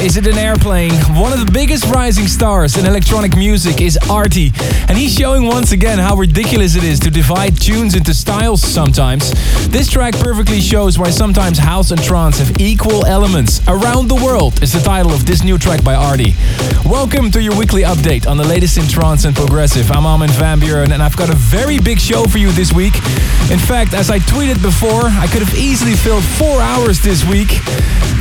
Is it an airplane? One of the biggest rising stars in electronic music is Arty, and he's showing once again how ridiculous it is to divide tunes into styles sometimes. This track perfectly shows why sometimes house and trance have equal elements. Around the World is the title of this new track by Arty. Welcome to your weekly update on the latest in trance and progressive. I'm Armin van Buuren, and I've got a very big show for you this week. In fact, as I tweeted before, I could have easily filled four hours this week.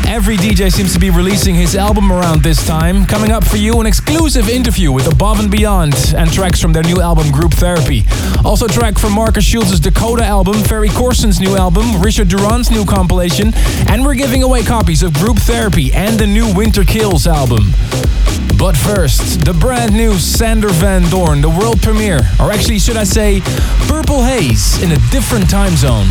Every DJ seems to be releasing his album around this time. Coming up for you, an exclusive interview with Above and Beyond and tracks from their new album Group Therapy. Also, track from Markus Schulz's Dakota album, Ferry Corsten's new album, Richard Durand's new compilation, and we're giving away copies of Group Therapy and the new Winter Kills album. But first, the brand new Sander Van Doorn, the world premiere, or actually, should I say, Purple Haze in a different time zone.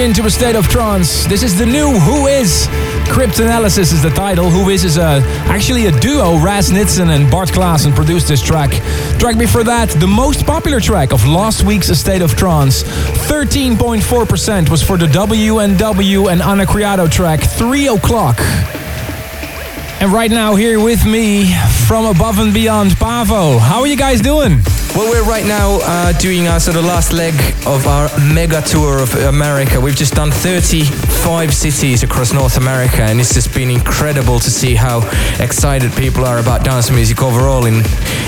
Into a state of trance. This is the new Who Is. Cryptanalysis is the title. Who Is is a, actually a duo. Raz Nitzan and Bart Klaassen produced this track. Track before that, the most popular track of last week's A State of Trance. 13.4% was for the W&W and Ana Criado track 3 O'Clock. And right now, here with me from above and beyond, Paavo. How are you guys doing? Well, we're right now uh, doing our sort of last leg of our mega tour of America. We've just done 35 cities across North America, and it's just been incredible to see how excited people are about dance music overall in,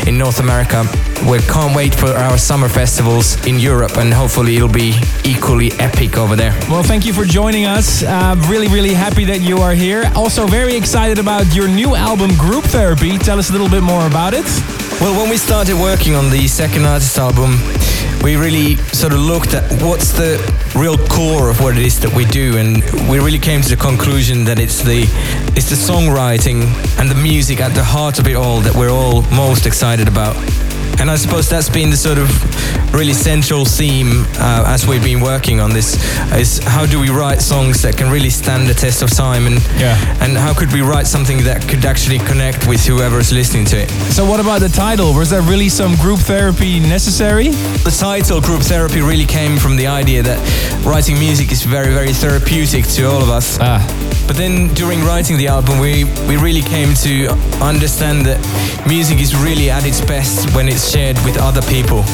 in North America. We can't wait for our summer festivals in Europe, and hopefully it'll be equally epic over there. Well, thank you for joining us. Uh, really, really happy that you are here. Also, very excited about your new album, Group Therapy. Tell us a little bit more about it. Well, when we started working on the second artist album, we really sort of looked at what's the real core of what it is that we do, and we really came to the conclusion that it's the it's the songwriting and the music at the heart of it all that we're all most excited about. And I suppose that's been the sort of really central theme uh, as we've been working on this is how do we write songs that can really stand the test of time and yeah. and how could we write something that could actually connect with whoever's listening to it. So what about the title? Was there really some group therapy necessary? The title group therapy really came from the idea that writing music is very very therapeutic to all of us. Ah. But then during writing the album we we really came to understand that music is really at its best when it's shared with other people.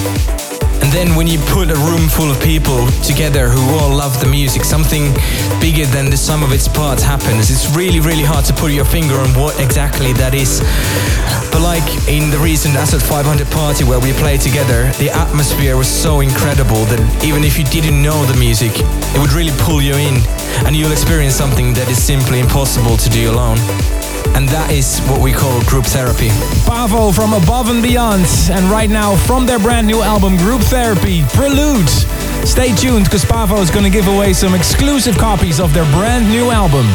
And then when you put a room full of people together who all love the music, something bigger than the sum of its parts happens. It's really, really hard to put your finger on what exactly that is. But like in the recent ASOT 500 party where we played together, the atmosphere was so incredible that even if you didn't know the music, it would really pull you in and you'll experience something that is simply impossible to do alone and that is what we call group therapy. Paavo from Above and Beyond, and right now from their brand new album Group Therapy, Prelude. Stay tuned because Paavo is going to give away some exclusive copies of their brand new album.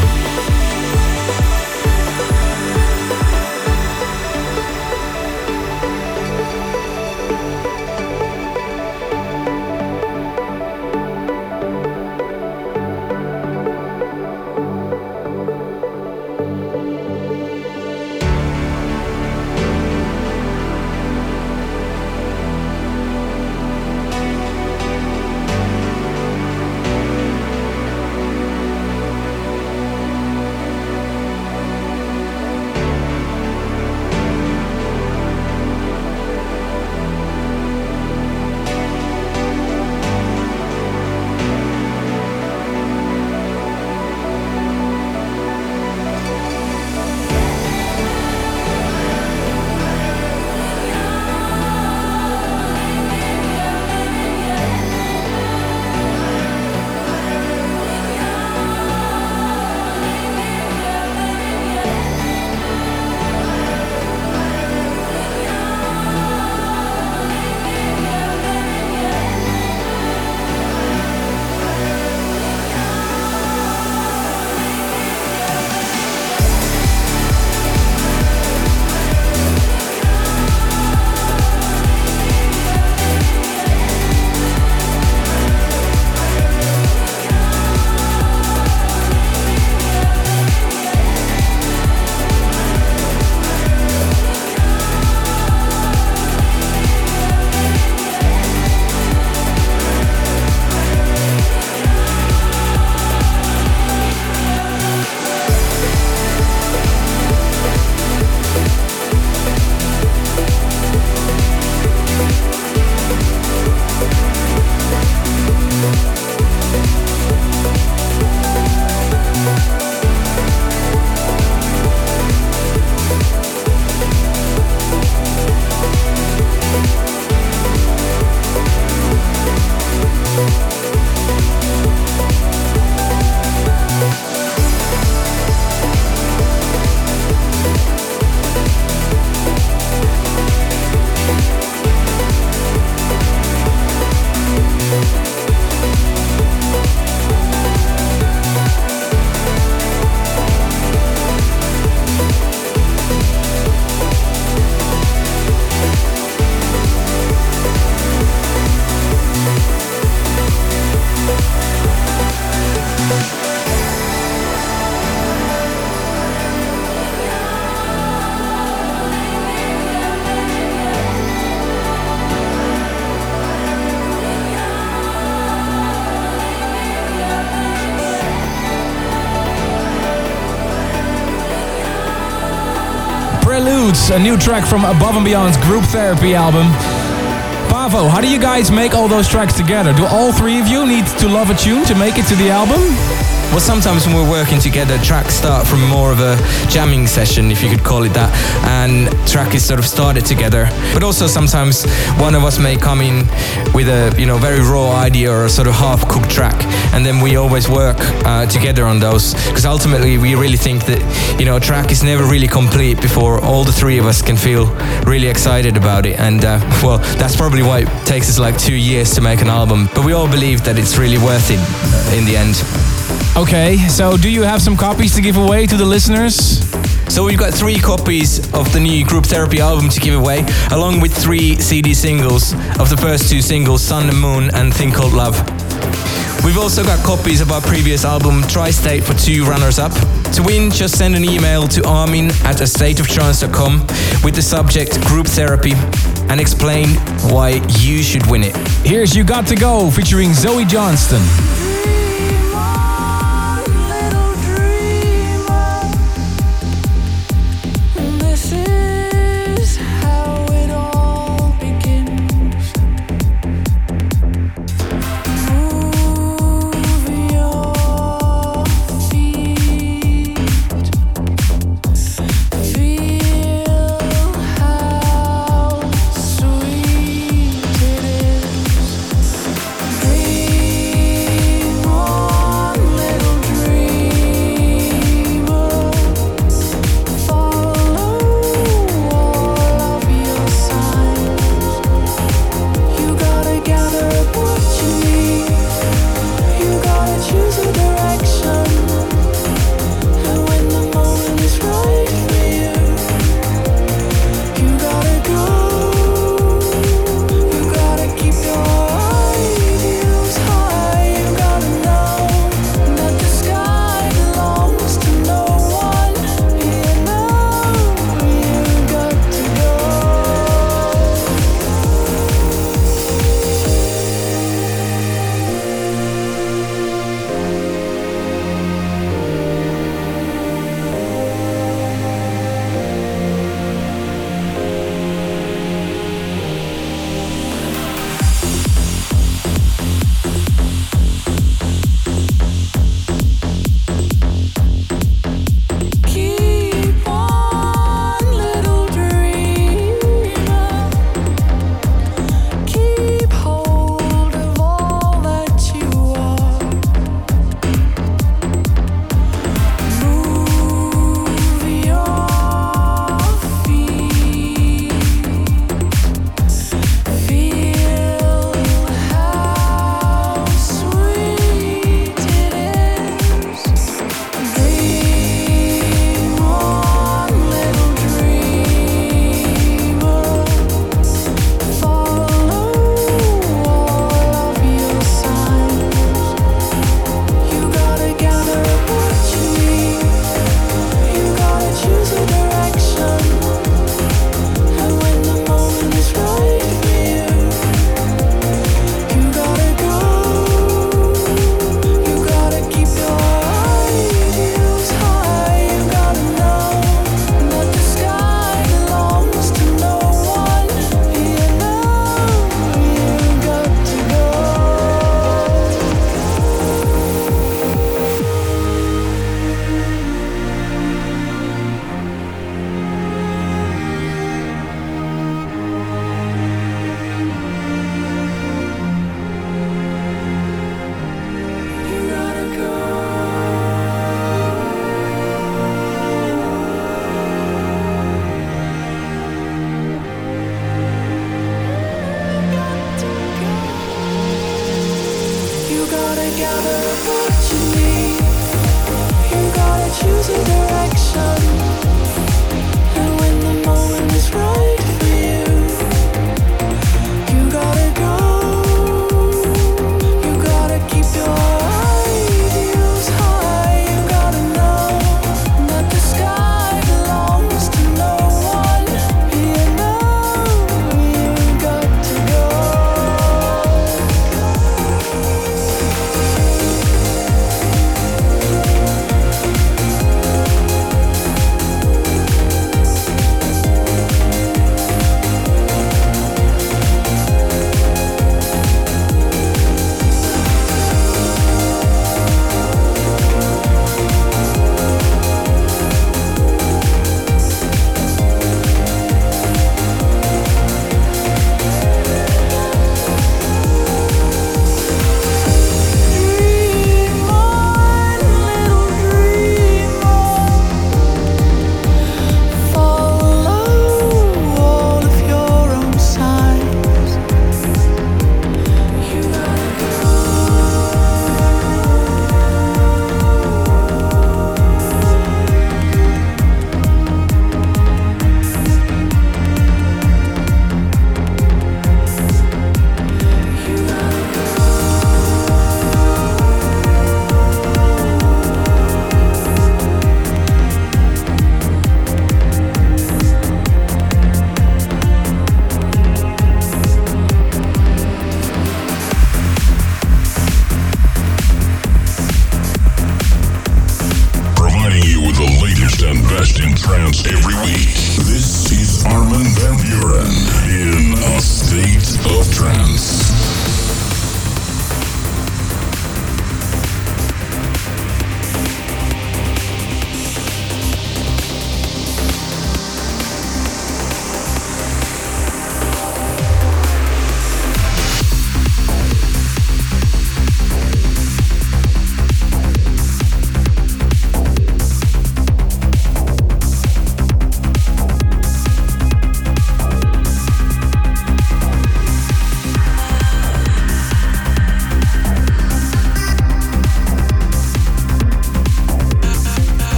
A new track from Above and Beyond's Group Therapy album. Paavo, how do you guys make all those tracks together? Do all three of you need to love a tune to make it to the album? Well, sometimes when we're working together, tracks start from more of a jamming session, if you could call it that, and track is sort of started together. But also sometimes one of us may come in with a you know very raw idea or a sort of half-cooked track, and then we always work uh, together on those because ultimately we really think that you know a track is never really complete before all the three of us can feel really excited about it. And uh, well, that's probably why it takes us like two years to make an album. But we all believe that it's really worth it in the end. Okay, so do you have some copies to give away to the listeners? So we've got three copies of the new Group Therapy album to give away, along with three CD singles of the first two singles, Sun and Moon and Thing Called Love. We've also got copies of our previous album, Tri-State, for two runners-up. To win, just send an email to armin at astateoftrance.com with the subject Group Therapy and explain why you should win it. Here's You Got To Go featuring Zoe Johnston.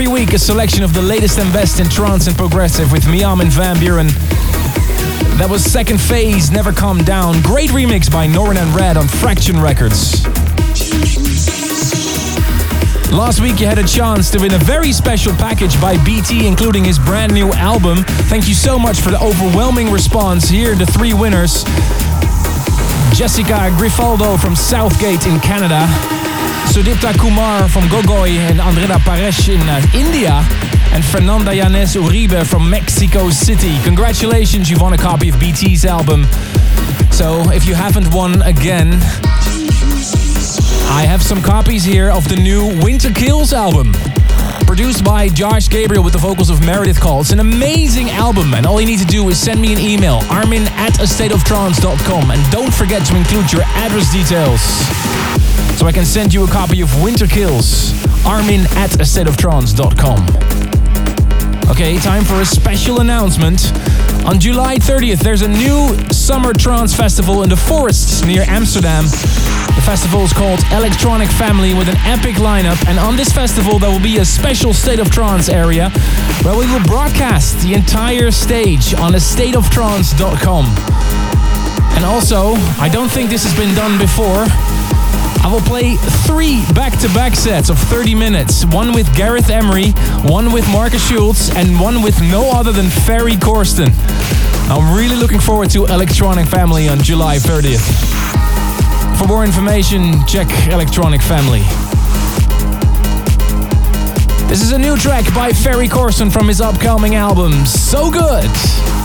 Every week, a selection of the latest and best in trance and progressive with me, Armin van Buuren. That was Second Phase, Never Calm Down. Great remix by Norin and Rad on Fraction Records. Last week you had a chance to win a very special package by BT, including his brand new album. Thank you so much for the overwhelming response. Here are the three winners. Jessica Grifaldo from Southgate in Canada. Sudipta Kumar from Gogoi and Andrea Paresh in uh, India. And Fernanda Yanes Uribe from Mexico City. Congratulations, you've won a copy of BT's album So if you haven't won again, I have some copies here of the new Winter Kills album. Produced by Josh Gabriel with the vocals of Meredith Call. It's an amazing album, and all you need to do is send me an email, armin at astateoftrance.com, and don't forget to include your address details. So I can send you a copy of Winter Kills, armin at astateoftrance.com. Okay, time for a special announcement. On July 30th, there's a new summer trance festival in the forests near Amsterdam. The festival is called Electronic Family with an epic lineup, and on this festival, there will be a special State of Trance area where we will broadcast the entire stage on stateoftrance.com. And also, I don't think this has been done before. I will play three back-to-back sets of 30 minutes. One with Gareth Emery, one with Markus Schulz, and one with no other than Ferry Corsten. I'm really looking forward to Electronic Family on July 30th. For more information, check Electronic Family. This is a new track by Ferry Corsten from his upcoming album, So Good.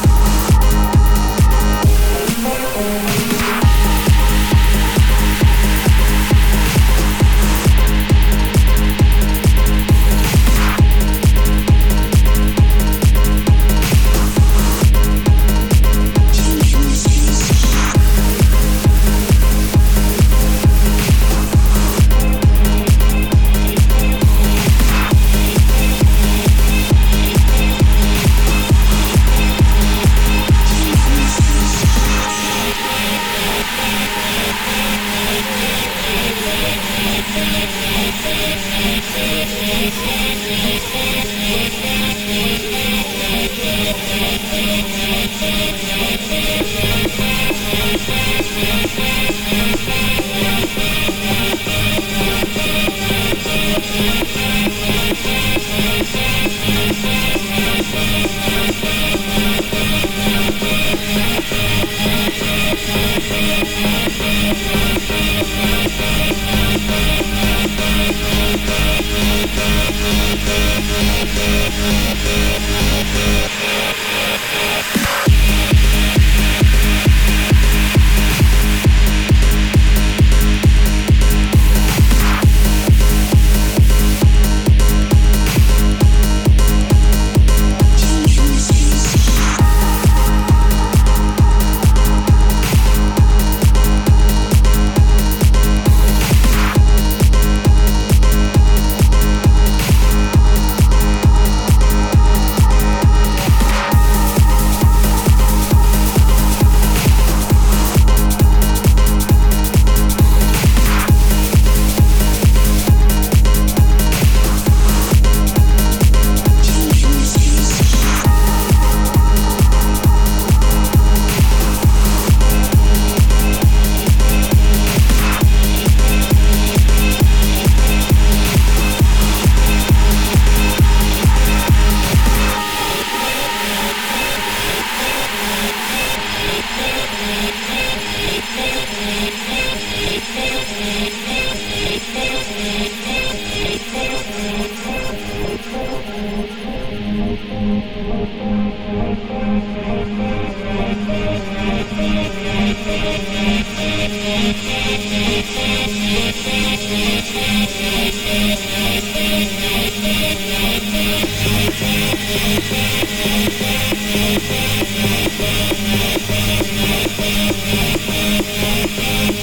Thank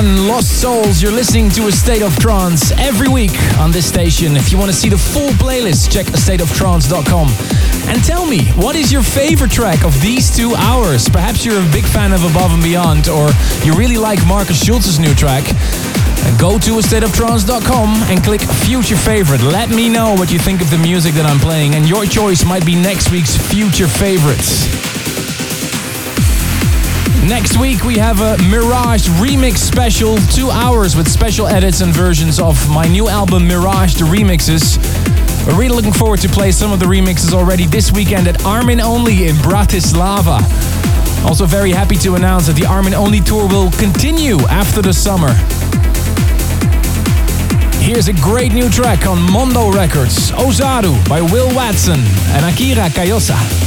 Lost Souls. You're listening to A State of Trance every week on this station. If you want to see the full playlist, check astateoftrance.com. And tell me, what is your favorite track of these two hours? Perhaps you're a big fan of Above and Beyond, or you really like Markus Schulz's new track. Go to astateoftrance.com and click Future Favorite. Let me know what you think of the music that I'm playing, and your choice might be next week's Future Favorites. Next week we have a Mirage remix special, two hours with special edits and versions of my new album Mirage the Remixes. We're really looking forward to play some of the remixes already this weekend at Armin Only in Bratislava. Also very happy to announce that the Armin Only tour will continue after the summer. Here's a great new track on Mondo Records, Ozaru by Will Watson and Akira Kayosa.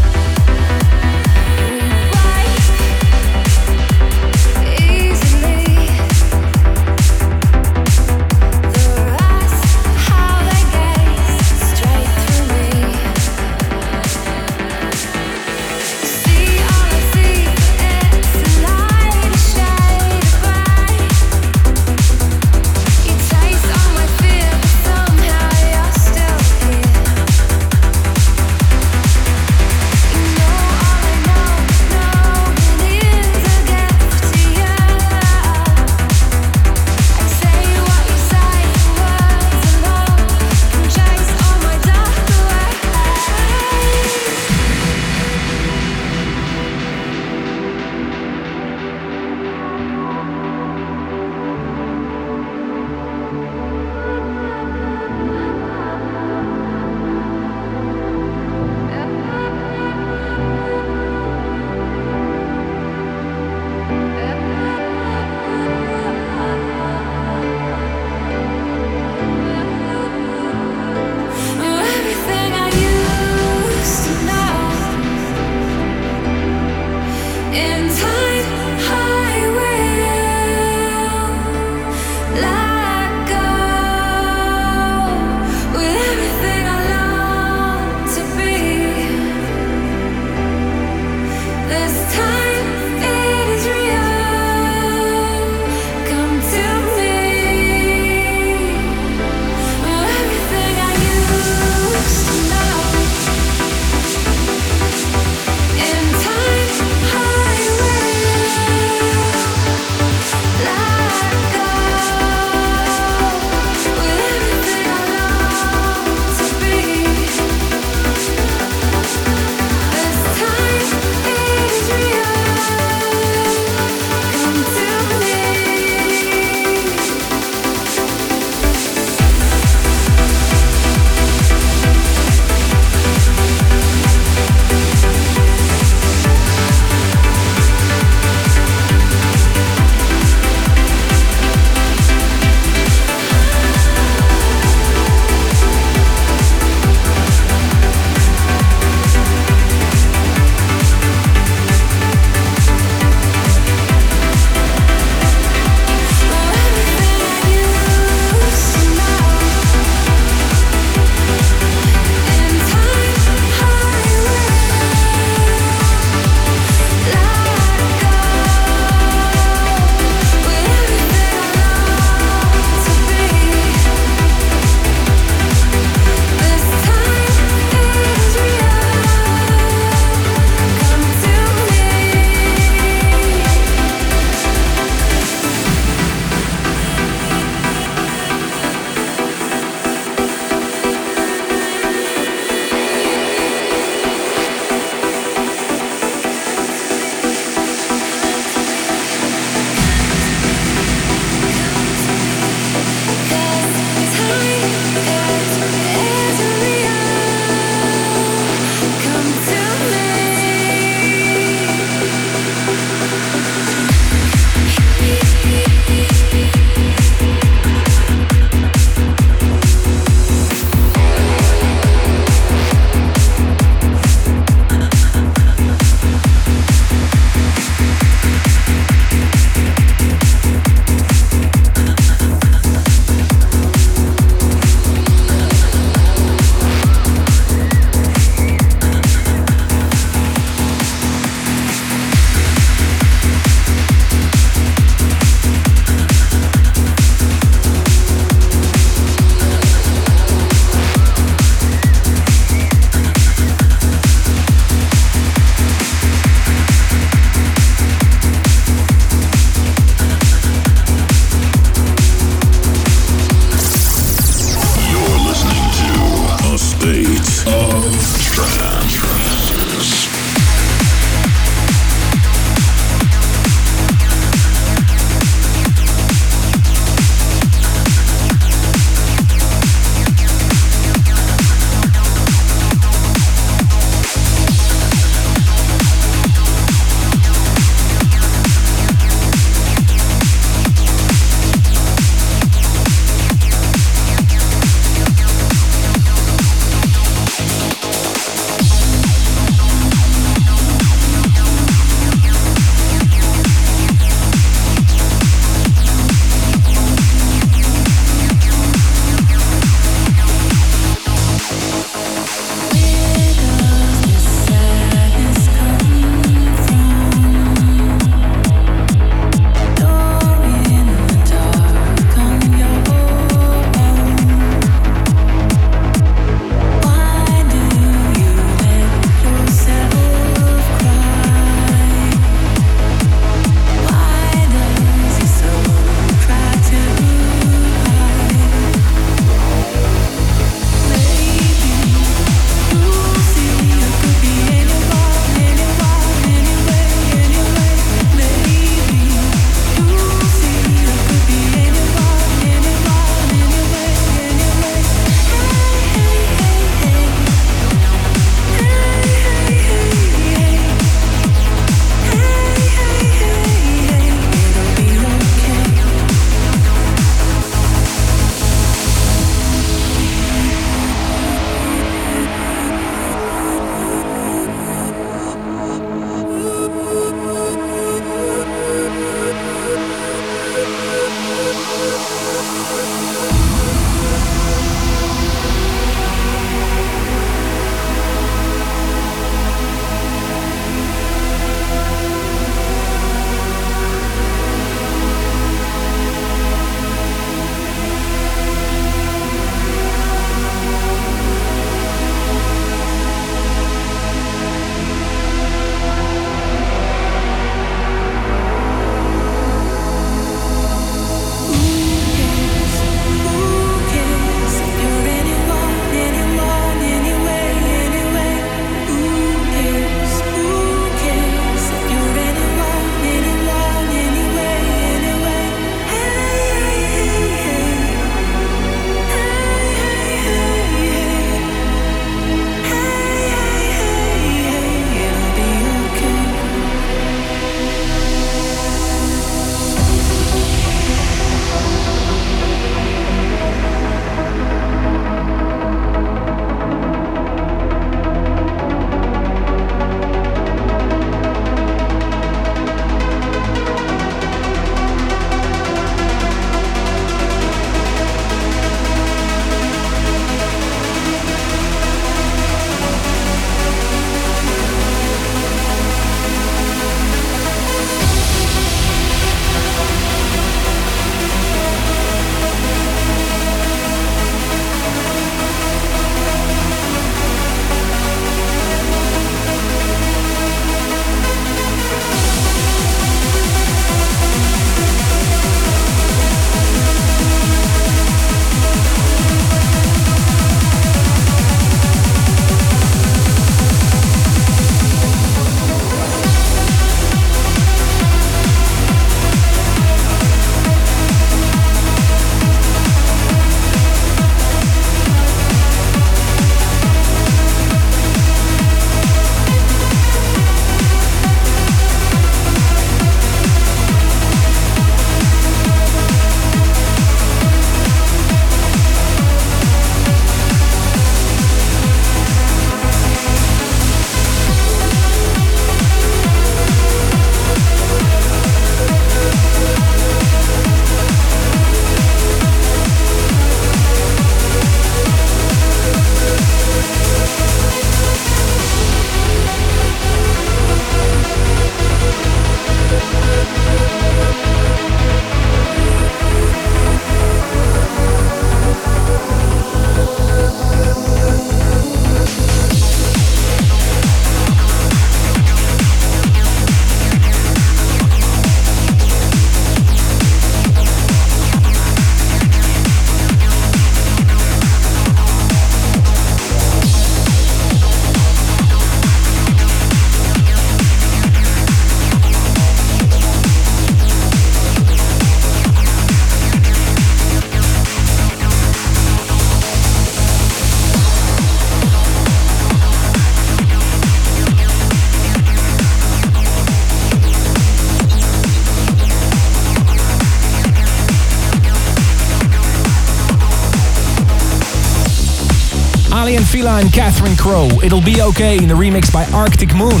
Fila Catherine Crow. It'll be okay in the remix by Arctic Moon.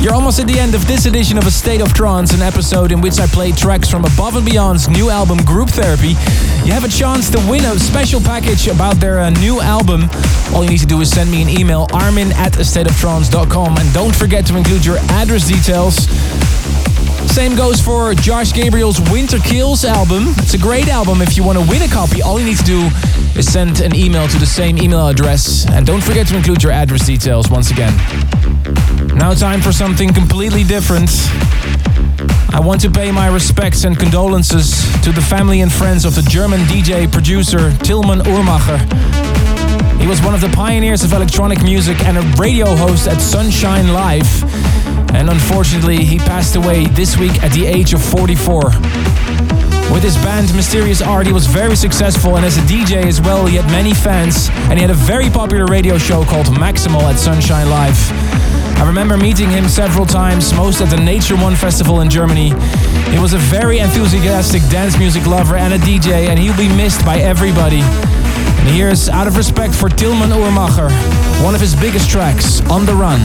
You're almost at the end of this edition of A State of Trance, an episode in which I play tracks from Above and Beyond's new album Group Therapy. You have a chance to win a special package about their uh, new album. All you need to do is send me an email, armin at astateoftrance.com, and don't forget to include your address details. Same goes for Josh Gabriel's Winter Kills album. It's a great album. If you want to win a copy, all you need to do is send an email to the same email address. And don't forget to include your address details once again. Now, time for something completely different. I want to pay my respects and condolences to the family and friends of the German DJ producer Tilman Uhrmacher. He was one of the pioneers of electronic music and a radio host at Sunshine Live. And unfortunately, he passed away this week at the age of 44. With his band Mysterious Art, he was very successful, and as a DJ as well, he had many fans, and he had a very popular radio show called Maximal at Sunshine Live. I remember meeting him several times, most at the Nature One Festival in Germany. He was a very enthusiastic dance music lover and a DJ, and he'll be missed by everybody. And here's, out of respect for Tilman Uhrmacher, one of his biggest tracks, On the Run.